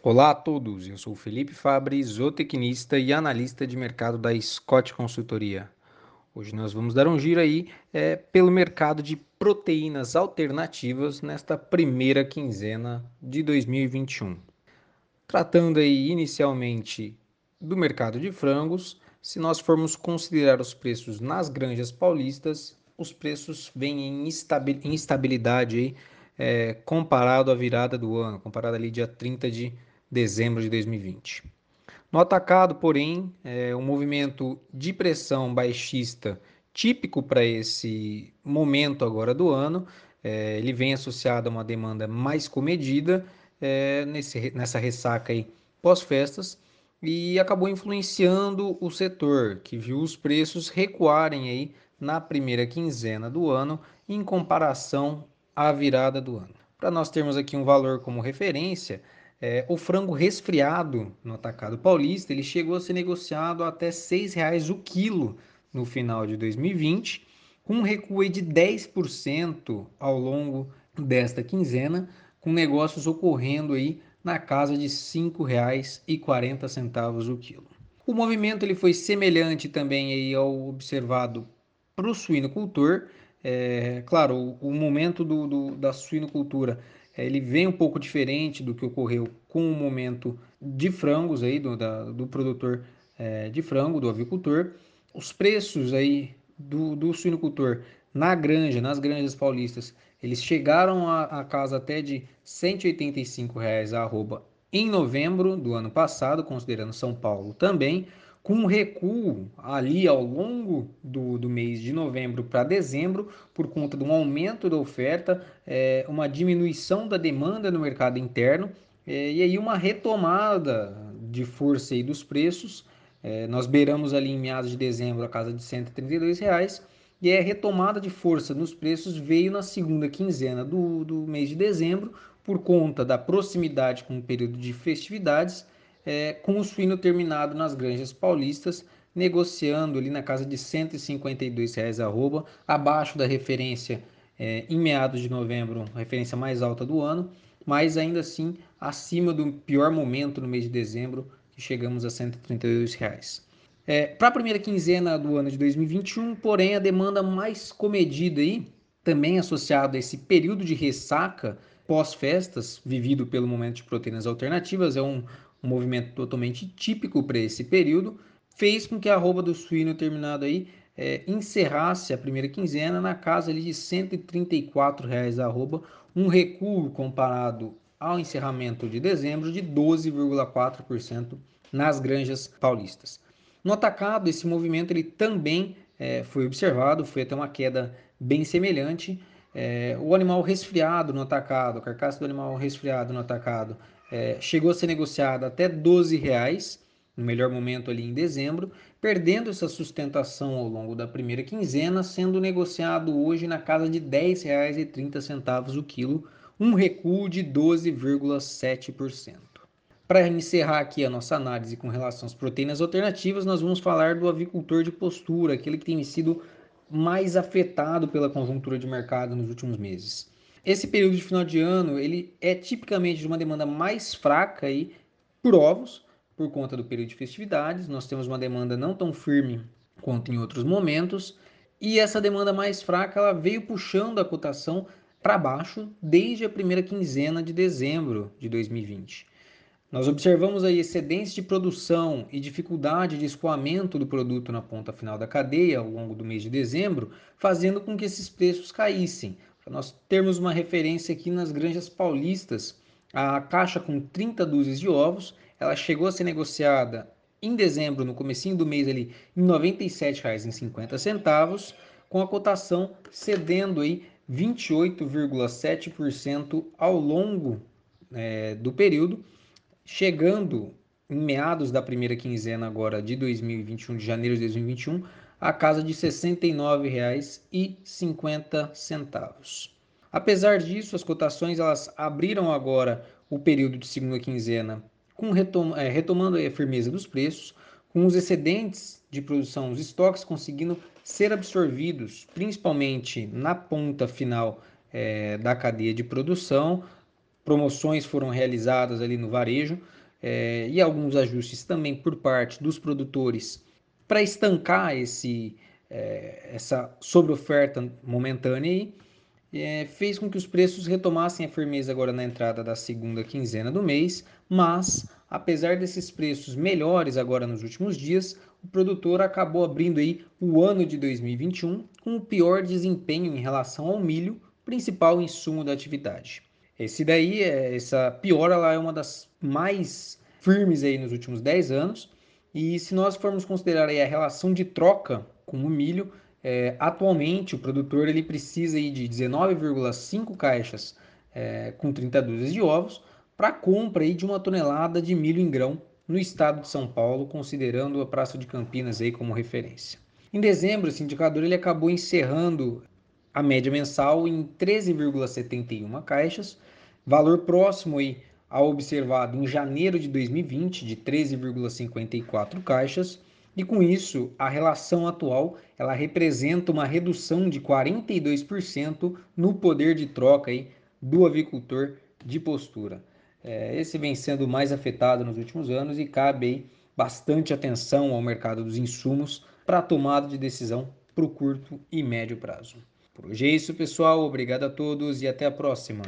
Olá a todos, eu sou Felipe Fabre, zootecnista e analista de mercado da Scott Consultoria. Hoje nós vamos dar um giro aí é, pelo mercado de proteínas alternativas nesta primeira quinzena de 2021. Tratando aí inicialmente do mercado de frangos, se nós formos considerar os preços nas granjas paulistas, os preços vêm em instabilidade aí, é, comparado à virada do ano, comparado ali dia 30 de dezembro de 2020. No atacado, porém, é um movimento de pressão baixista típico para esse momento agora do ano. É, ele vem associado a uma demanda mais comedida é, nesse, nessa ressaca aí pós-festas e acabou influenciando o setor, que viu os preços recuarem aí na primeira quinzena do ano em comparação à virada do ano. Para nós termos aqui um valor como referência, é, o frango resfriado no atacado paulista ele chegou a ser negociado até R$ 6,00 o quilo no final de 2020, com um recuo de 10% ao longo desta quinzena, com negócios ocorrendo aí na casa de R$ 5,40 o quilo. O movimento ele foi semelhante também aí ao observado para o suinocultor. É, claro, o, o momento do, do, da suinocultura ele vem um pouco diferente do que ocorreu com o momento de frangos aí do, da, do produtor é, de frango, do avicultor. Os preços aí do, do suinocultor na granja, nas granjas paulistas, eles chegaram a, a casa até de 185 reais a arroba em novembro do ano passado, considerando São Paulo também com um recuo ali ao longo do, do mês de novembro para dezembro, por conta de um aumento da oferta, é, uma diminuição da demanda no mercado interno é, e aí uma retomada de força aí dos preços. É, nós beiramos ali em meados de dezembro a casa de 132 reais, e a retomada de força nos preços veio na segunda quinzena do, do mês de dezembro, por conta da proximidade com o período de festividades é, com o suíno terminado nas granjas paulistas, negociando ali na casa de 152 reais arroba, abaixo da referência é, em meados de novembro, a referência mais alta do ano, mas ainda assim acima do pior momento no mês de dezembro, que chegamos a 132 reais. É, Para a primeira quinzena do ano de 2021, porém, a demanda mais comedida aí, também associada a esse período de ressaca pós-festas, vivido pelo momento de proteínas alternativas, é um, um movimento totalmente típico para esse período, fez com que a arroba do suíno terminado aí é, encerrasse a primeira quinzena na casa ali de 134 reais a arroba, um recuo comparado ao encerramento de dezembro de 12,4% nas granjas paulistas. No atacado, esse movimento ele também é, foi observado, foi até uma queda bem semelhante. É, o animal resfriado no atacado, a carcaça do animal resfriado no atacado, é, chegou a ser negociada até 12 reais no melhor momento ali em dezembro, perdendo essa sustentação ao longo da primeira quinzena, sendo negociado hoje na casa de R$ 10,30 o quilo, um recuo de 12,7%. Para encerrar aqui a nossa análise com relação às proteínas alternativas, nós vamos falar do avicultor de postura, aquele que tem sido mais afetado pela conjuntura de mercado nos últimos meses. Esse período de final de ano, ele é tipicamente de uma demanda mais fraca aí por ovos, por conta do período de festividades. Nós temos uma demanda não tão firme quanto em outros momentos, e essa demanda mais fraca ela veio puxando a cotação para baixo desde a primeira quinzena de dezembro de 2020. Nós observamos aí excedentes de produção e dificuldade de escoamento do produto na ponta final da cadeia ao longo do mês de dezembro, fazendo com que esses preços caíssem, nós termos uma referência aqui nas granjas paulistas, a caixa com 30 dúzias de ovos, ela chegou a ser negociada em dezembro, no comecinho do mês ali, em R$ 97,50, com a cotação cedendo aí 28,7% ao longo é, do período, chegando em meados da primeira quinzena agora de 2021, de janeiro de 2021, a casa de R$ 69,50. Apesar disso, as cotações elas abriram agora o período de segunda quinzena com retom é, retomando a firmeza dos preços, com os excedentes de produção, os estoques conseguindo ser absorvidos, principalmente na ponta final é, da cadeia de produção, promoções foram realizadas ali no varejo é, e alguns ajustes também por parte dos produtores para estancar esse, é, essa sobreoferta momentânea e é, fez com que os preços retomassem a firmeza agora na entrada da segunda quinzena do mês, mas apesar desses preços melhores agora nos últimos dias, o produtor acabou abrindo aí o ano de 2021 com o pior desempenho em relação ao milho, principal insumo da atividade. Esse daí, é, essa piora ela é uma das mais firmes aí nos últimos 10 anos, e se nós formos considerar aí a relação de troca com o milho, é, atualmente o produtor ele precisa aí de 19,5 caixas é, com 30 dúzias de ovos para compra aí de uma tonelada de milho em grão no estado de São Paulo, considerando a Praça de Campinas aí como referência. Em dezembro, esse indicador ele acabou encerrando a média mensal em 13,71 caixas, valor próximo aí ao observado em janeiro de 2020 de 13,54 caixas, e com isso, a relação atual, ela representa uma redução de 42% no poder de troca aí do avicultor de postura. É, esse vem sendo mais afetado nos últimos anos e cabe aí bastante atenção ao mercado dos insumos para a tomada de decisão para o curto e médio prazo. Por hoje é isso, pessoal. Obrigado a todos e até a próxima.